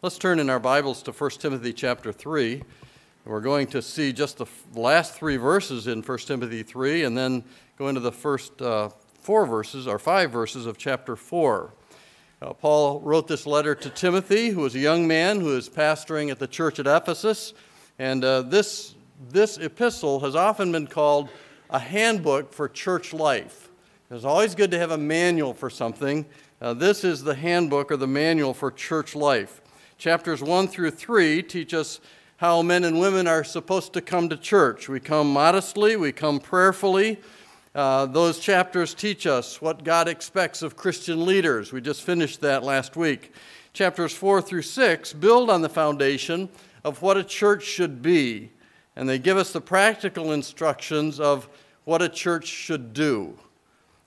Let's turn in our Bibles to 1 Timothy chapter 3. We're going to see just the last three verses in 1 Timothy 3 and then go into the first uh, four verses, or five verses of chapter 4. Uh, Paul wrote this letter to Timothy, who was a young man who is pastoring at the church at Ephesus. And uh, this, this epistle has often been called a handbook for church life. It's always good to have a manual for something. Uh, this is the handbook or the manual for church life. Chapters 1 through 3 teach us how men and women are supposed to come to church. We come modestly, we come prayerfully. Uh, those chapters teach us what God expects of Christian leaders. We just finished that last week. Chapters 4 through 6 build on the foundation of what a church should be, and they give us the practical instructions of what a church should do.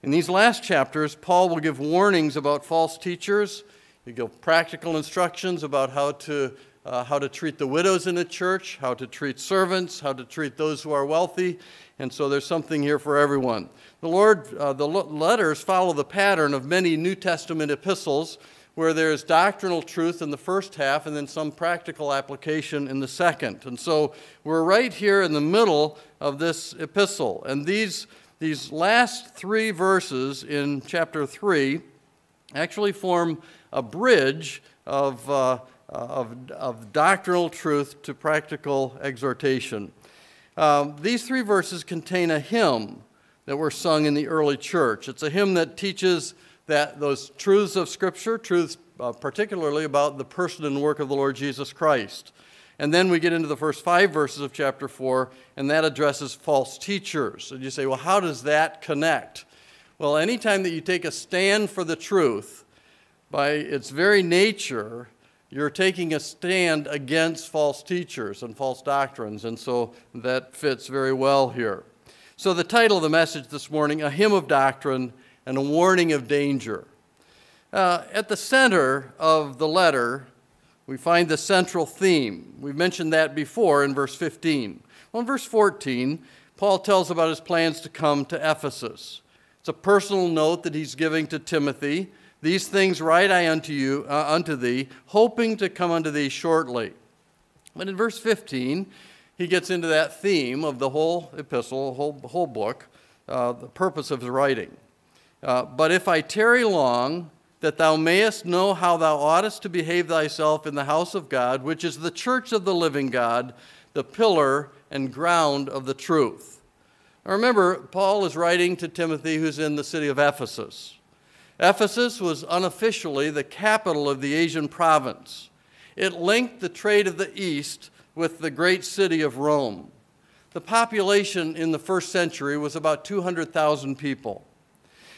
In these last chapters, Paul will give warnings about false teachers. He give practical instructions about how to uh, how to treat the widows in the church, how to treat servants, how to treat those who are wealthy. And so there's something here for everyone. The Lord, uh, the letters follow the pattern of many New Testament epistles where there's doctrinal truth in the first half and then some practical application in the second. And so we're right here in the middle of this epistle. And these, these last three verses in chapter 3 actually form a bridge of. Uh, of, of doctrinal truth to practical exhortation. Um, these three verses contain a hymn that were sung in the early church. It's a hymn that teaches that those truths of Scripture, truths uh, particularly about the person and work of the Lord Jesus Christ. And then we get into the first five verses of chapter 4, and that addresses false teachers. And you say, well, how does that connect? Well, anytime that you take a stand for the truth, by its very nature, you're taking a stand against false teachers and false doctrines, and so that fits very well here. So, the title of the message this morning A Hymn of Doctrine and a Warning of Danger. Uh, at the center of the letter, we find the central theme. We've mentioned that before in verse 15. Well, in verse 14, Paul tells about his plans to come to Ephesus. It's a personal note that he's giving to Timothy these things write I unto you, uh, unto thee, hoping to come unto thee shortly. But in verse 15, he gets into that theme of the whole epistle, whole, whole book, uh, the purpose of his writing. Uh, but if I tarry long, that thou mayest know how thou oughtest to behave thyself in the house of God, which is the church of the living God, the pillar and ground of the truth. Now remember, Paul is writing to Timothy, who's in the city of Ephesus. Ephesus was unofficially the capital of the Asian province. It linked the trade of the East with the great city of Rome. The population in the first century was about 200,000 people.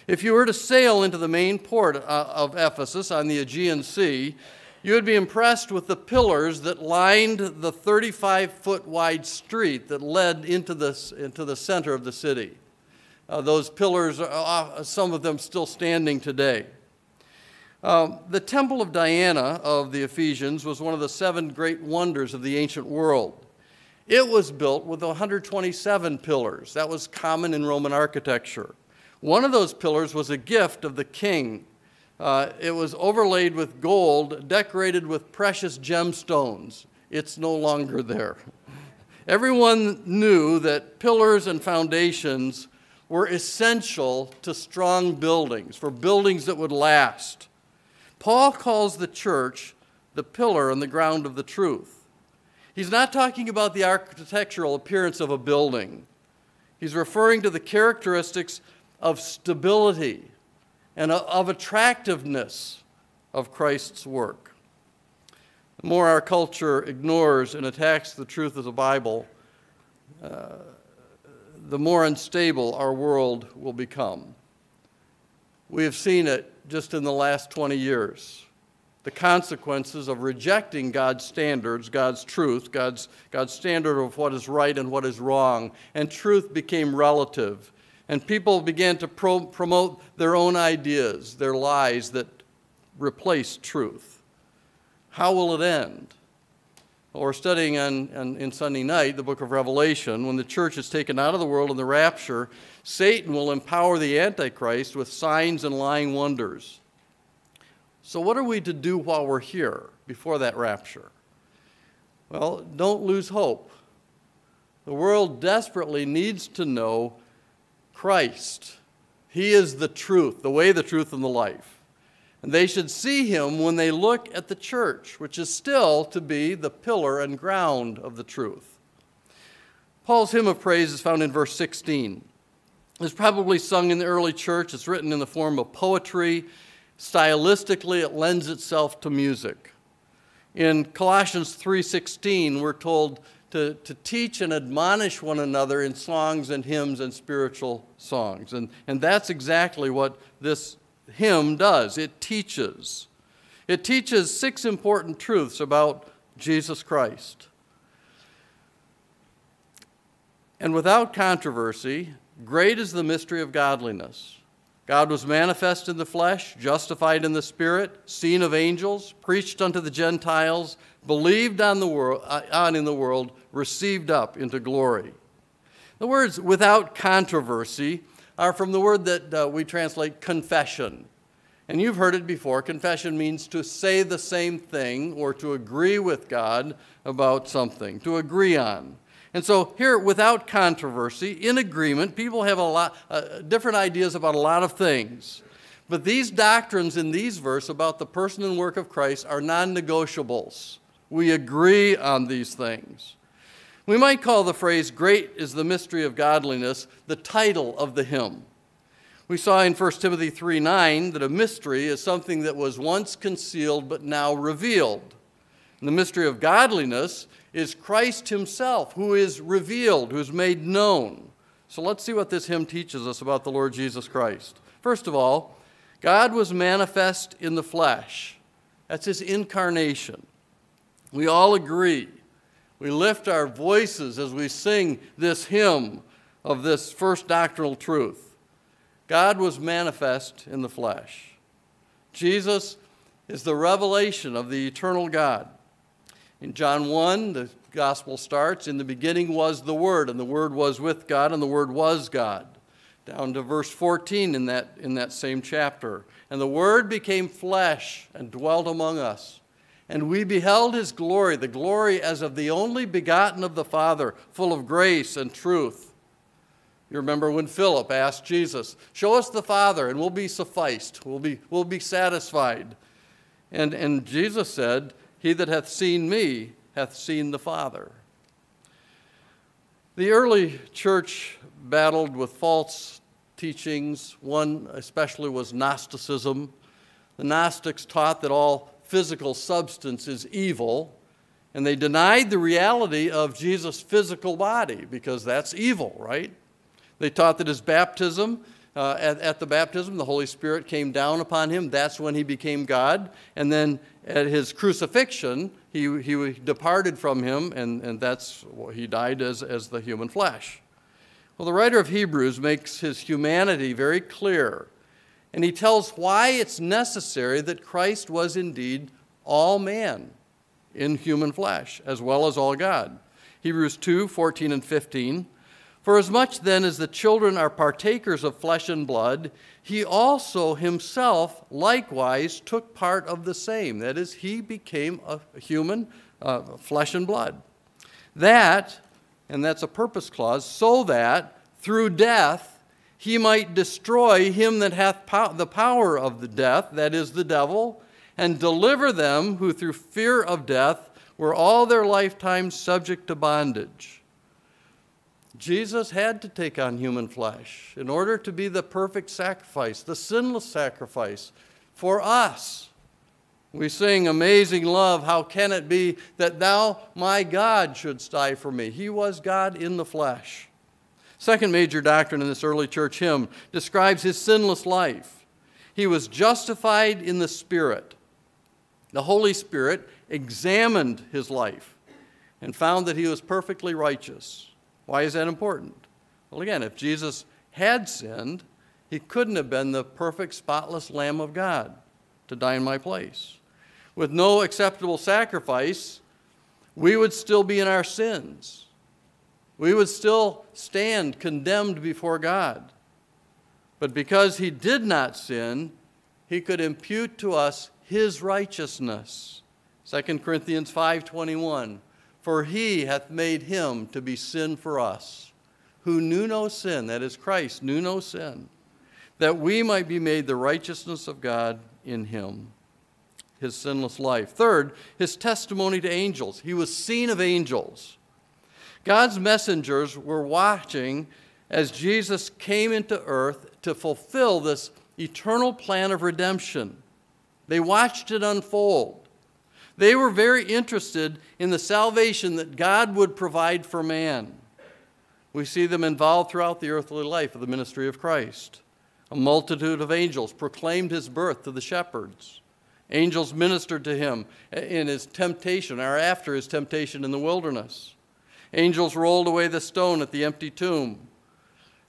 If you were to sail into the main port uh, of Ephesus on the Aegean Sea, you would be impressed with the pillars that lined the 35 foot wide street that led into the, into the center of the city. Uh, those pillars, uh, some of them still standing today. Um, the Temple of Diana of the Ephesians was one of the seven great wonders of the ancient world. It was built with 127 pillars. That was common in Roman architecture. One of those pillars was a gift of the king. Uh, it was overlaid with gold, decorated with precious gemstones. It's no longer there. Everyone knew that pillars and foundations were essential to strong buildings, for buildings that would last. Paul calls the church the pillar and the ground of the truth. He's not talking about the architectural appearance of a building. He's referring to the characteristics of stability and of attractiveness of Christ's work. The more our culture ignores and attacks the truth of the Bible, uh, the more unstable our world will become. We have seen it just in the last 20 years. The consequences of rejecting God's standards, God's truth, God's, God's standard of what is right and what is wrong, and truth became relative. And people began to pro- promote their own ideas, their lies that replaced truth. How will it end? We're studying on, on, in Sunday night the book of Revelation. When the church is taken out of the world in the rapture, Satan will empower the Antichrist with signs and lying wonders. So, what are we to do while we're here before that rapture? Well, don't lose hope. The world desperately needs to know Christ. He is the truth, the way, the truth, and the life. They should see him when they look at the church, which is still to be the pillar and ground of the truth. Paul's hymn of praise is found in verse 16. It's probably sung in the early church. It's written in the form of poetry. Stylistically, it lends itself to music. In Colossians 3:16, we're told to, to teach and admonish one another in songs and hymns and spiritual songs. And, and that's exactly what this hymn does it teaches. It teaches six important truths about Jesus Christ. And without controversy, great is the mystery of godliness. God was manifest in the flesh, justified in the spirit, seen of angels, preached unto the Gentiles, believed on, the world, uh, on in the world, received up into glory. The words without controversy are from the word that uh, we translate confession. And you've heard it before. Confession means to say the same thing or to agree with God about something, to agree on. And so here, without controversy, in agreement, people have a lot uh, different ideas about a lot of things. But these doctrines in these verses about the person and work of Christ are non-negotiables. We agree on these things. We might call the phrase, Great is the mystery of godliness, the title of the hymn. We saw in 1 Timothy 3 9 that a mystery is something that was once concealed but now revealed. And the mystery of godliness is Christ Himself, who is revealed, who is made known. So let's see what this hymn teaches us about the Lord Jesus Christ. First of all, God was manifest in the flesh. That's His incarnation. We all agree. We lift our voices as we sing this hymn of this first doctrinal truth. God was manifest in the flesh. Jesus is the revelation of the eternal God. In John 1, the gospel starts In the beginning was the Word, and the Word was with God, and the Word was God. Down to verse 14 in that, in that same chapter. And the Word became flesh and dwelt among us. And we beheld his glory, the glory as of the only begotten of the Father, full of grace and truth. You remember when Philip asked Jesus, Show us the Father, and we'll be sufficed, we'll be, we'll be satisfied. And, and Jesus said, he that hath seen me hath seen the Father. The early church battled with false teachings. One especially was Gnosticism. The Gnostics taught that all physical substance is evil, and they denied the reality of Jesus' physical body because that's evil, right? They taught that his baptism uh, at, at, the baptism, the Holy Spirit came down upon him. That's when he became God. And then at his crucifixion, he, he departed from him, and, and that's what he died as, as the human flesh. Well, the writer of Hebrews makes his humanity very clear, and he tells why it's necessary that Christ was indeed all man in human flesh, as well as all God. Hebrews 2 14 and 15. For as much then as the children are partakers of flesh and blood, he also himself likewise took part of the same. That is, he became a human, uh, flesh and blood. That, and that's a purpose clause, so that through death he might destroy him that hath pow- the power of the death, that is, the devil, and deliver them who through fear of death were all their lifetime subject to bondage. Jesus had to take on human flesh in order to be the perfect sacrifice, the sinless sacrifice for us. We sing Amazing Love, how can it be that thou, my God, shouldst die for me? He was God in the flesh. Second major doctrine in this early church hymn describes his sinless life. He was justified in the Spirit. The Holy Spirit examined his life and found that he was perfectly righteous. Why is that important? Well, again, if Jesus had sinned, he couldn't have been the perfect, spotless Lamb of God to die in my place. With no acceptable sacrifice, we would still be in our sins. We would still stand condemned before God. But because he did not sin, he could impute to us his righteousness. 2 Corinthians 5:21 For he hath made him to be sin for us who knew no sin that is Christ knew no sin that we might be made the righteousness of God in him his sinless life. Third, his testimony to angels. He was seen of angels. God's messengers were watching as Jesus came into earth to fulfill this eternal plan of redemption. They watched it unfold. They were very interested in the salvation that God would provide for man. We see them involved throughout the earthly life of the ministry of Christ. A multitude of angels proclaimed his birth to the shepherds. Angels ministered to him in his temptation or after his temptation in the wilderness. Angels rolled away the stone at the empty tomb.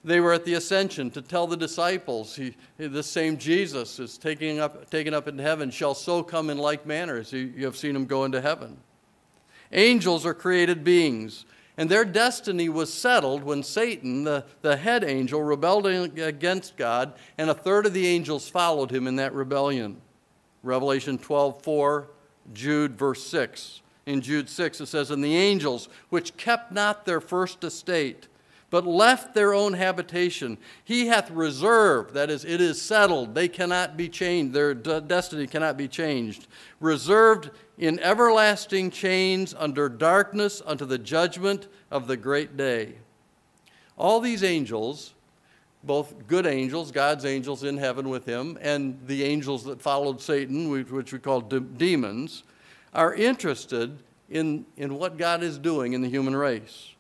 They were at the ascension to tell the disciples, he, this same Jesus is taking up, taken up into heaven, shall so come in like manner as you, you have seen him go into heaven. Angels are created beings, and their destiny was settled when Satan, the, the head angel, rebelled against God, and a third of the angels followed him in that rebellion. Revelation 12 4, Jude, verse 6. In Jude 6, it says, And the angels, which kept not their first estate, but left their own habitation. He hath reserved, that is, it is settled, they cannot be changed, their destiny cannot be changed. Reserved in everlasting chains under darkness unto the judgment of the great day. All these angels, both good angels, God's angels in heaven with him, and the angels that followed Satan, which we call de- demons, are interested in, in what God is doing in the human race.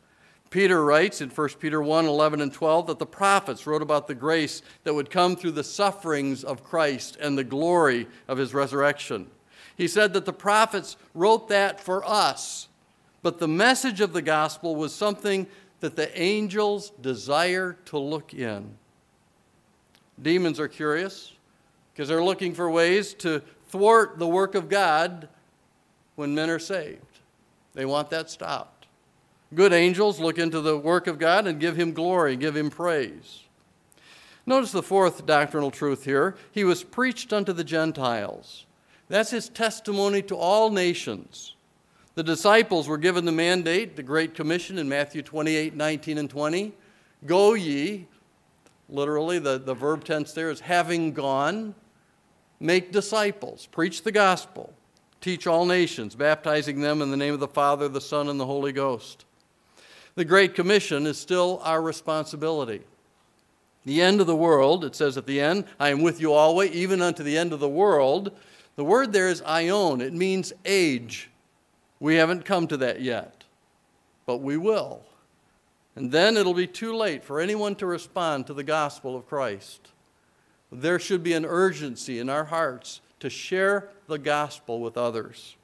Peter writes in 1 Peter 1 11 and 12 that the prophets wrote about the grace that would come through the sufferings of Christ and the glory of his resurrection. He said that the prophets wrote that for us, but the message of the gospel was something that the angels desire to look in. Demons are curious because they're looking for ways to thwart the work of God when men are saved. They want that stopped. Good angels look into the work of God and give him glory, give him praise. Notice the fourth doctrinal truth here. He was preached unto the Gentiles. That's his testimony to all nations. The disciples were given the mandate, the Great Commission in Matthew 28 19 and 20. Go ye, literally, the, the verb tense there is having gone, make disciples, preach the gospel, teach all nations, baptizing them in the name of the Father, the Son, and the Holy Ghost. The Great Commission is still our responsibility. The end of the world, it says at the end, I am with you always, even unto the end of the world. The word there is aion, it means age. We haven't come to that yet, but we will. And then it'll be too late for anyone to respond to the gospel of Christ. There should be an urgency in our hearts to share the gospel with others.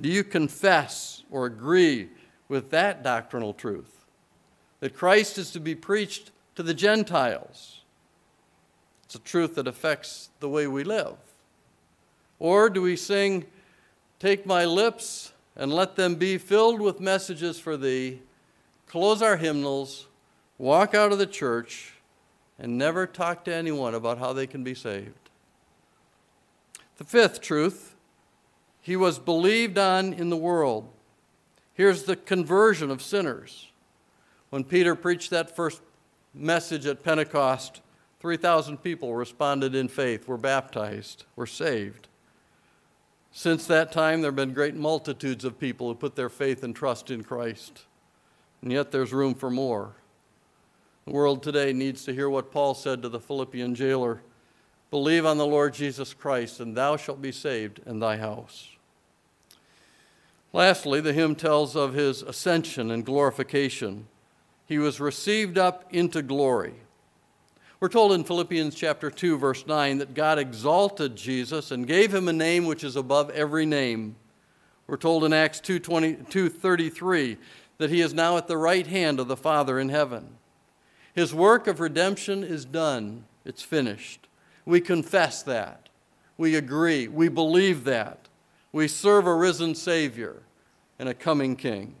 Do you confess or agree with that doctrinal truth that Christ is to be preached to the Gentiles. It's a truth that affects the way we live. Or do we sing, Take my lips and let them be filled with messages for thee, close our hymnals, walk out of the church, and never talk to anyone about how they can be saved? The fifth truth, he was believed on in the world. Here's the conversion of sinners. When Peter preached that first message at Pentecost, 3,000 people responded in faith, were baptized, were saved. Since that time, there have been great multitudes of people who put their faith and trust in Christ. And yet, there's room for more. The world today needs to hear what Paul said to the Philippian jailer Believe on the Lord Jesus Christ, and thou shalt be saved in thy house. Lastly, the hymn tells of his ascension and glorification. He was received up into glory. We're told in Philippians chapter 2 verse 9 that God exalted Jesus and gave him a name which is above every name. We're told in Acts 2:33 that he is now at the right hand of the Father in heaven. His work of redemption is done. It's finished. We confess that. We agree. We believe that. We serve a risen Savior and a coming King.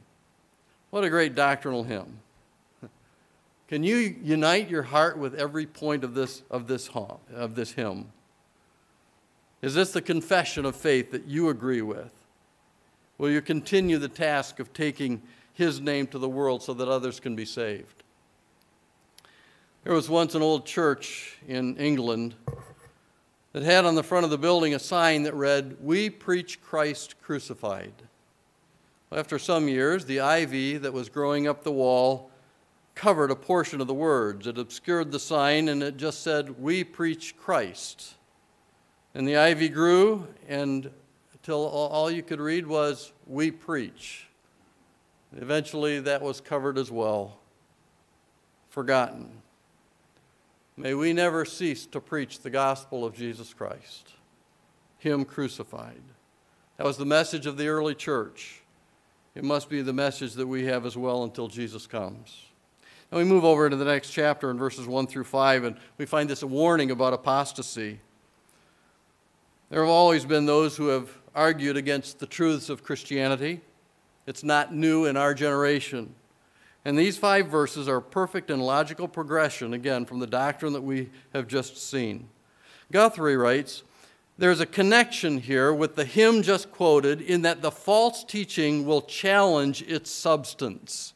What a great doctrinal hymn. Can you unite your heart with every point of this, of this, of this hymn? Is this the confession of faith that you agree with? Will you continue the task of taking his name to the world so that others can be saved? There was once an old church in England that had on the front of the building a sign that read, We preach Christ crucified. After some years, the ivy that was growing up the wall covered a portion of the words. It obscured the sign and it just said, We preach Christ. And the ivy grew, and until all you could read was, We preach. Eventually, that was covered as well, forgotten. May we never cease to preach the gospel of Jesus Christ, Him crucified. That was the message of the early church. It must be the message that we have as well until Jesus comes. Now we move over into the next chapter in verses 1 through 5, and we find this warning about apostasy. There have always been those who have argued against the truths of Christianity. It's not new in our generation. And these five verses are perfect and logical progression, again, from the doctrine that we have just seen. Guthrie writes, there's a connection here with the hymn just quoted in that the false teaching will challenge its substance.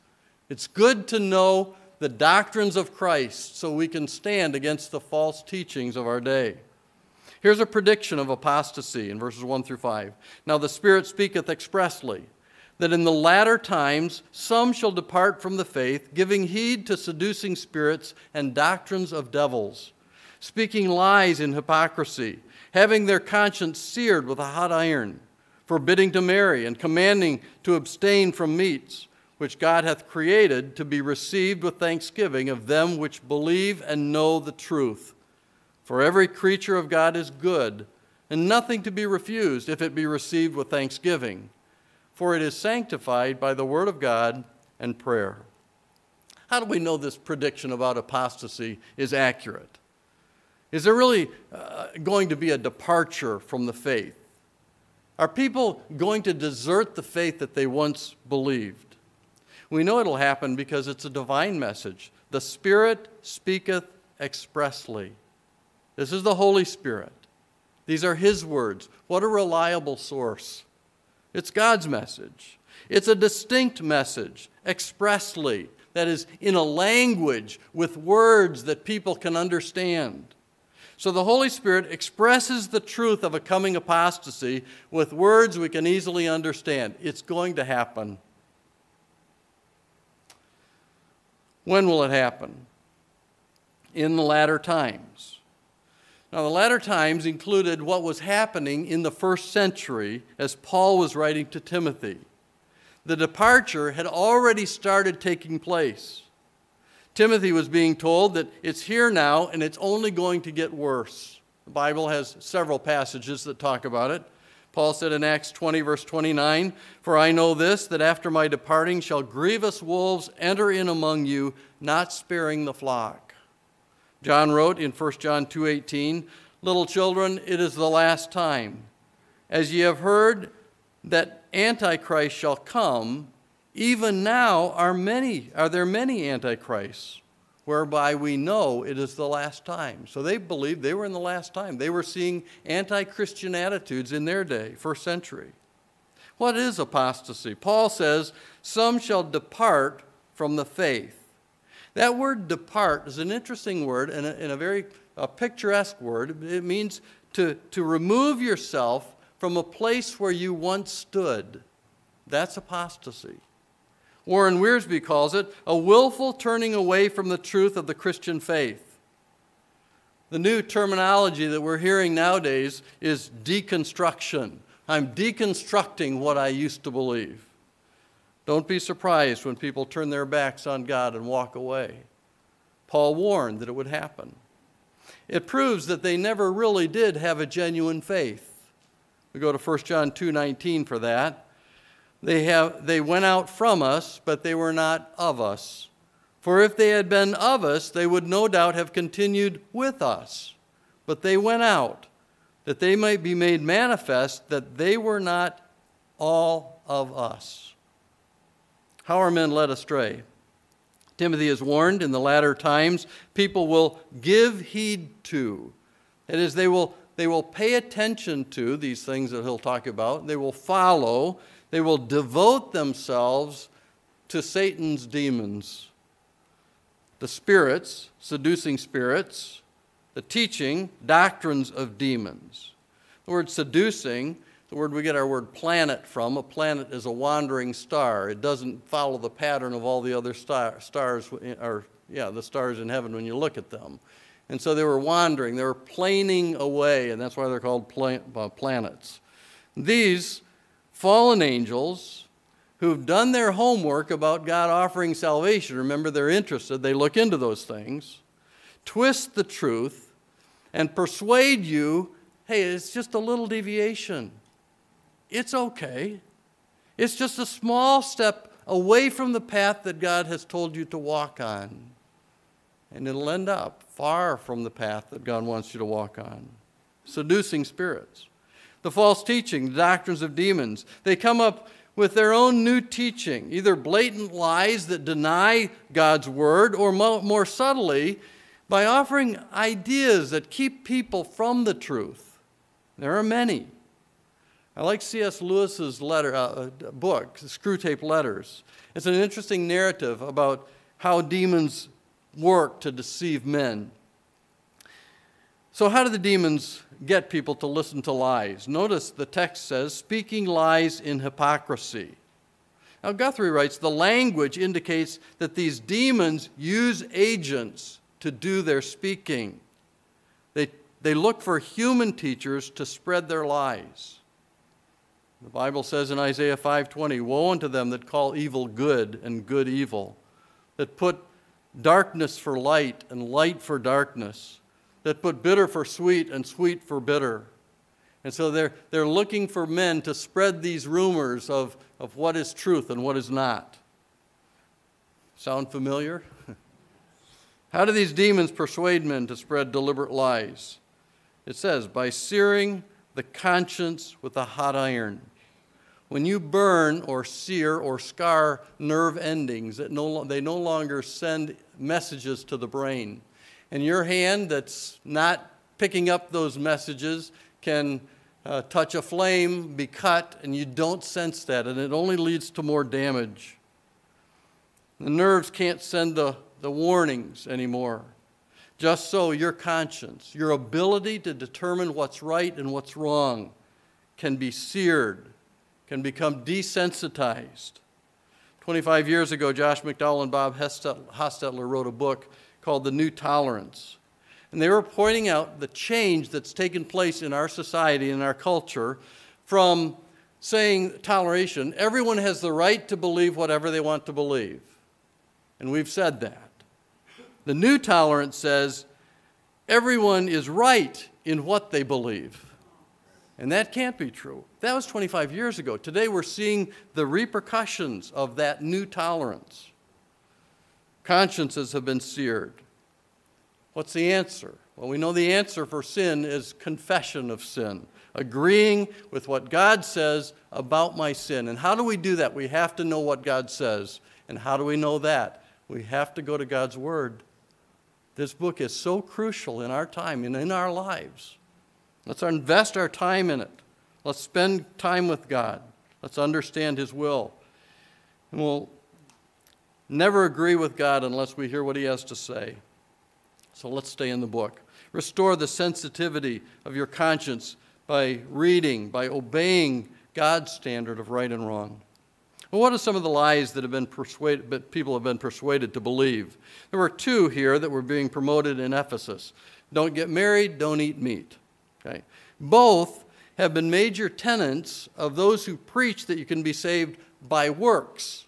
It's good to know the doctrines of Christ so we can stand against the false teachings of our day. Here's a prediction of apostasy in verses 1 through 5. Now the Spirit speaketh expressly that in the latter times some shall depart from the faith, giving heed to seducing spirits and doctrines of devils, speaking lies in hypocrisy, having their conscience seared with a hot iron, forbidding to marry, and commanding to abstain from meats, which God hath created to be received with thanksgiving of them which believe and know the truth. For every creature of God is good, and nothing to be refused if it be received with thanksgiving for it is sanctified by the Word of God and prayer. How do we know this prediction about apostasy is accurate? Is there really uh, going to be a departure from the faith? Are people going to desert the faith that they once believed? We know it'll happen because it's a divine message. The Spirit speaketh expressly. This is the Holy Spirit. These are His words. What a reliable source. It's God's message. It's a distinct message, expressly, that is in a language with words that people can understand. So the Holy Spirit expresses the truth of a coming apostasy with words we can easily understand. It's going to happen. When will it happen? In the latter times. Now, the latter times included what was happening in the first century as Paul was writing to Timothy. The departure had already started taking place. Timothy was being told that it's here now and it's only going to get worse. The Bible has several passages that talk about it. Paul said in Acts 20, verse 29, For I know this, that after my departing shall grievous wolves enter in among you, not sparing the flock. John wrote in 1 John 2:18, "Little children, it is the last time. As ye have heard that antichrist shall come, even now are many are there many antichrists, whereby we know it is the last time." So they believed they were in the last time. They were seeing anti-Christian attitudes in their day, first century. What is apostasy? Paul says, "Some shall depart from the faith." That word depart is an interesting word and a, and a very a picturesque word. It means to, to remove yourself from a place where you once stood. That's apostasy. Warren Wiersbe calls it a willful turning away from the truth of the Christian faith. The new terminology that we're hearing nowadays is deconstruction. I'm deconstructing what I used to believe. Don't be surprised when people turn their backs on God and walk away. Paul warned that it would happen. It proves that they never really did have a genuine faith. We go to 1 John 2:19 for that. They, have, they went out from us, but they were not of us. For if they had been of us, they would no doubt have continued with us. But they went out, that they might be made manifest that they were not all of us. How are men led astray? Timothy is warned in the latter times people will give heed to. That is, they will they will pay attention to these things that he'll talk about. They will follow. They will devote themselves to Satan's demons. The spirits, seducing spirits, the teaching, doctrines of demons. The word seducing, the word we get our word planet from, a planet is a wandering star. It doesn't follow the pattern of all the other star, stars, or yeah, the stars in heaven when you look at them. And so they were wandering, they were planing away, and that's why they're called uh, planets. These fallen angels who've done their homework about God offering salvation, remember they're interested, they look into those things, twist the truth, and persuade you hey, it's just a little deviation. It's okay. It's just a small step away from the path that God has told you to walk on. And it'll end up far from the path that God wants you to walk on. Seducing spirits. The false teaching, the doctrines of demons, they come up with their own new teaching, either blatant lies that deny God's word, or more subtly, by offering ideas that keep people from the truth. There are many. I like C.S. Lewis's letter, uh, book, Screwtape Letters. It's an interesting narrative about how demons work to deceive men. So, how do the demons get people to listen to lies? Notice the text says, speaking lies in hypocrisy. Now, Guthrie writes, the language indicates that these demons use agents to do their speaking. They, they look for human teachers to spread their lies. The Bible says in Isaiah 5:20, "Woe unto them that call evil good and good evil, that put darkness for light and light for darkness, that put bitter for sweet and sweet for bitter. And so they're, they're looking for men to spread these rumors of, of what is truth and what is not. Sound familiar? How do these demons persuade men to spread deliberate lies? It says, by searing the conscience with a hot iron. When you burn or sear or scar nerve endings, no, they no longer send messages to the brain. And your hand that's not picking up those messages can uh, touch a flame, be cut, and you don't sense that, and it only leads to more damage. The nerves can't send the, the warnings anymore. Just so, your conscience, your ability to determine what's right and what's wrong, can be seared can become desensitized. 25 years ago, Josh McDowell and Bob Hostetler wrote a book called The New Tolerance. And they were pointing out the change that's taken place in our society and our culture from saying toleration, everyone has the right to believe whatever they want to believe. And we've said that. The new tolerance says everyone is right in what they believe. And that can't be true. That was 25 years ago. Today we're seeing the repercussions of that new tolerance. Consciences have been seared. What's the answer? Well, we know the answer for sin is confession of sin, agreeing with what God says about my sin. And how do we do that? We have to know what God says. And how do we know that? We have to go to God's Word. This book is so crucial in our time and in our lives. Let's invest our time in it. Let's spend time with God. Let's understand His will. And we'll never agree with God unless we hear what He has to say. So let's stay in the book. Restore the sensitivity of your conscience by reading, by obeying God's standard of right and wrong. Well, what are some of the lies that have been persuaded, people have been persuaded to believe? There were two here that were being promoted in Ephesus. Don't get married, don't eat meat. Okay? Both have been major tenets of those who preach that you can be saved by works.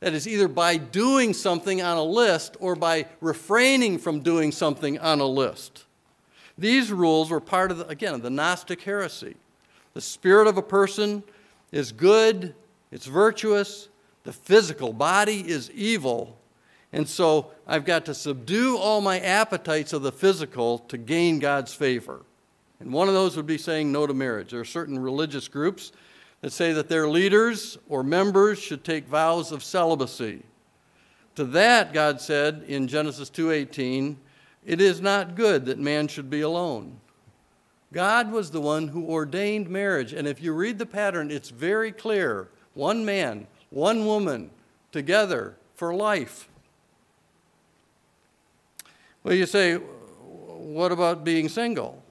That is, either by doing something on a list or by refraining from doing something on a list. These rules were part of, the, again, the Gnostic heresy. The spirit of a person is good, it's virtuous, the physical body is evil. And so I've got to subdue all my appetites of the physical to gain God's favor. And one of those would be saying no to marriage. There are certain religious groups that say that their leaders or members should take vows of celibacy. To that, God said in Genesis 2:18, "It is not good that man should be alone." God was the one who ordained marriage. And if you read the pattern, it's very clear one man, one woman, together for life. Well, you say, what about being single?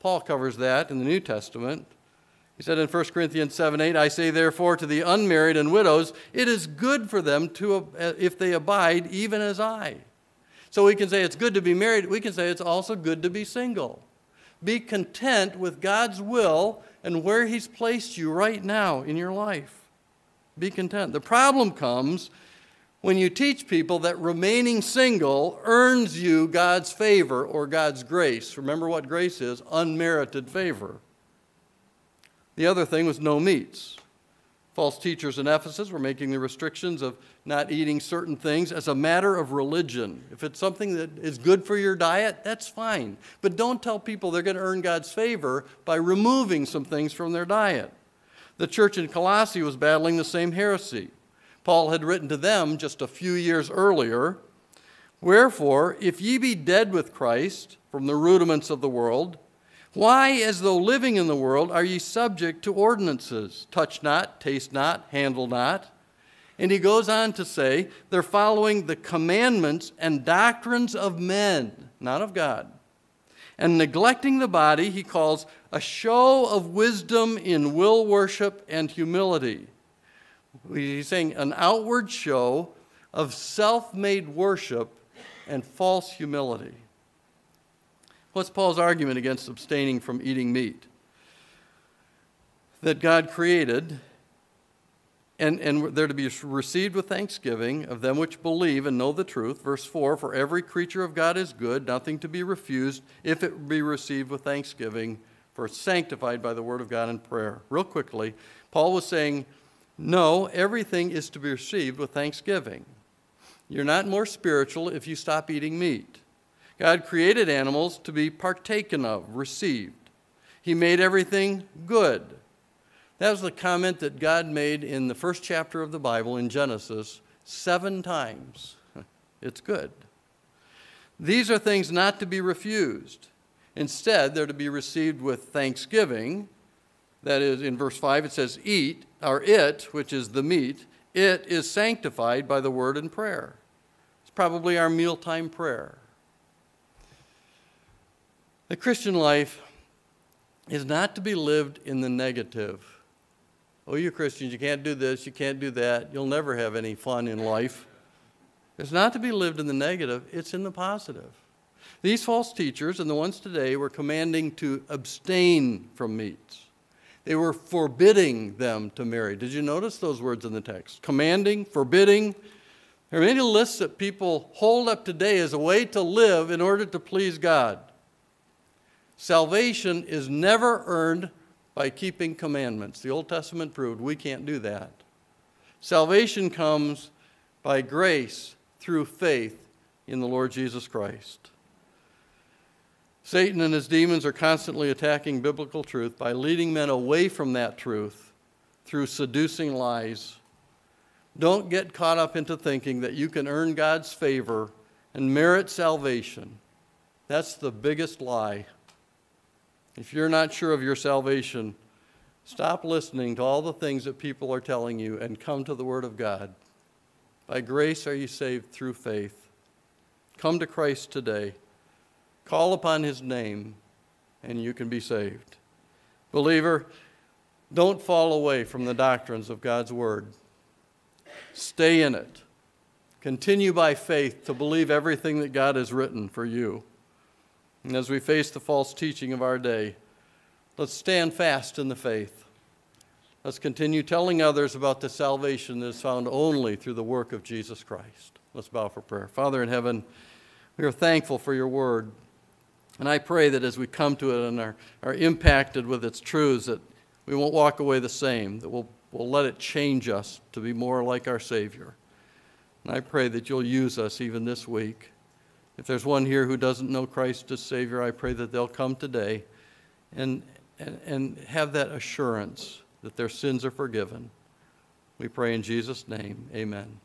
Paul covers that in the New Testament. He said in 1 Corinthians 7 8, I say therefore to the unmarried and widows, it is good for them to, uh, if they abide, even as I. So we can say it's good to be married. We can say it's also good to be single. Be content with God's will and where He's placed you right now in your life. Be content. The problem comes when you teach people that remaining single earns you God's favor or God's grace. Remember what grace is unmerited favor. The other thing was no meats. False teachers in Ephesus were making the restrictions of not eating certain things as a matter of religion. If it's something that is good for your diet, that's fine. But don't tell people they're going to earn God's favor by removing some things from their diet. The church in Colossae was battling the same heresy. Paul had written to them just a few years earlier Wherefore, if ye be dead with Christ from the rudiments of the world, why, as though living in the world, are ye subject to ordinances? Touch not, taste not, handle not. And he goes on to say, they're following the commandments and doctrines of men, not of God. And neglecting the body, he calls a show of wisdom in will worship and humility. He's saying an outward show of self made worship and false humility. What's Paul's argument against abstaining from eating meat? That God created, and, and they're to be received with thanksgiving of them which believe and know the truth. Verse 4 For every creature of God is good, nothing to be refused, if it be received with thanksgiving, for sanctified by the word of God and prayer. Real quickly, Paul was saying, No, everything is to be received with thanksgiving. You're not more spiritual if you stop eating meat. God created animals to be partaken of, received. He made everything good. That was the comment that God made in the first chapter of the Bible in Genesis seven times. It's good. These are things not to be refused. Instead, they're to be received with thanksgiving. That is, in verse 5, it says, Eat, or it, which is the meat, it is sanctified by the word and prayer. It's probably our mealtime prayer. The Christian life is not to be lived in the negative. Oh, you Christians, you can't do this, you can't do that, you'll never have any fun in life. It's not to be lived in the negative, it's in the positive. These false teachers and the ones today were commanding to abstain from meats. They were forbidding them to marry. Did you notice those words in the text? Commanding, forbidding. There are many lists that people hold up today as a way to live in order to please God. Salvation is never earned by keeping commandments. The Old Testament proved we can't do that. Salvation comes by grace through faith in the Lord Jesus Christ. Satan and his demons are constantly attacking biblical truth by leading men away from that truth through seducing lies. Don't get caught up into thinking that you can earn God's favor and merit salvation. That's the biggest lie. If you're not sure of your salvation, stop listening to all the things that people are telling you and come to the Word of God. By grace are you saved through faith. Come to Christ today. Call upon His name, and you can be saved. Believer, don't fall away from the doctrines of God's Word. Stay in it. Continue by faith to believe everything that God has written for you. And as we face the false teaching of our day, let's stand fast in the faith. Let's continue telling others about the salvation that is found only through the work of Jesus Christ. Let's bow for prayer. Father in heaven, we are thankful for your word. And I pray that as we come to it and are, are impacted with its truths, that we won't walk away the same, that we'll, we'll let it change us to be more like our Savior. And I pray that you'll use us even this week. If there's one here who doesn't know Christ as Savior, I pray that they'll come today and, and, and have that assurance that their sins are forgiven. We pray in Jesus' name. Amen.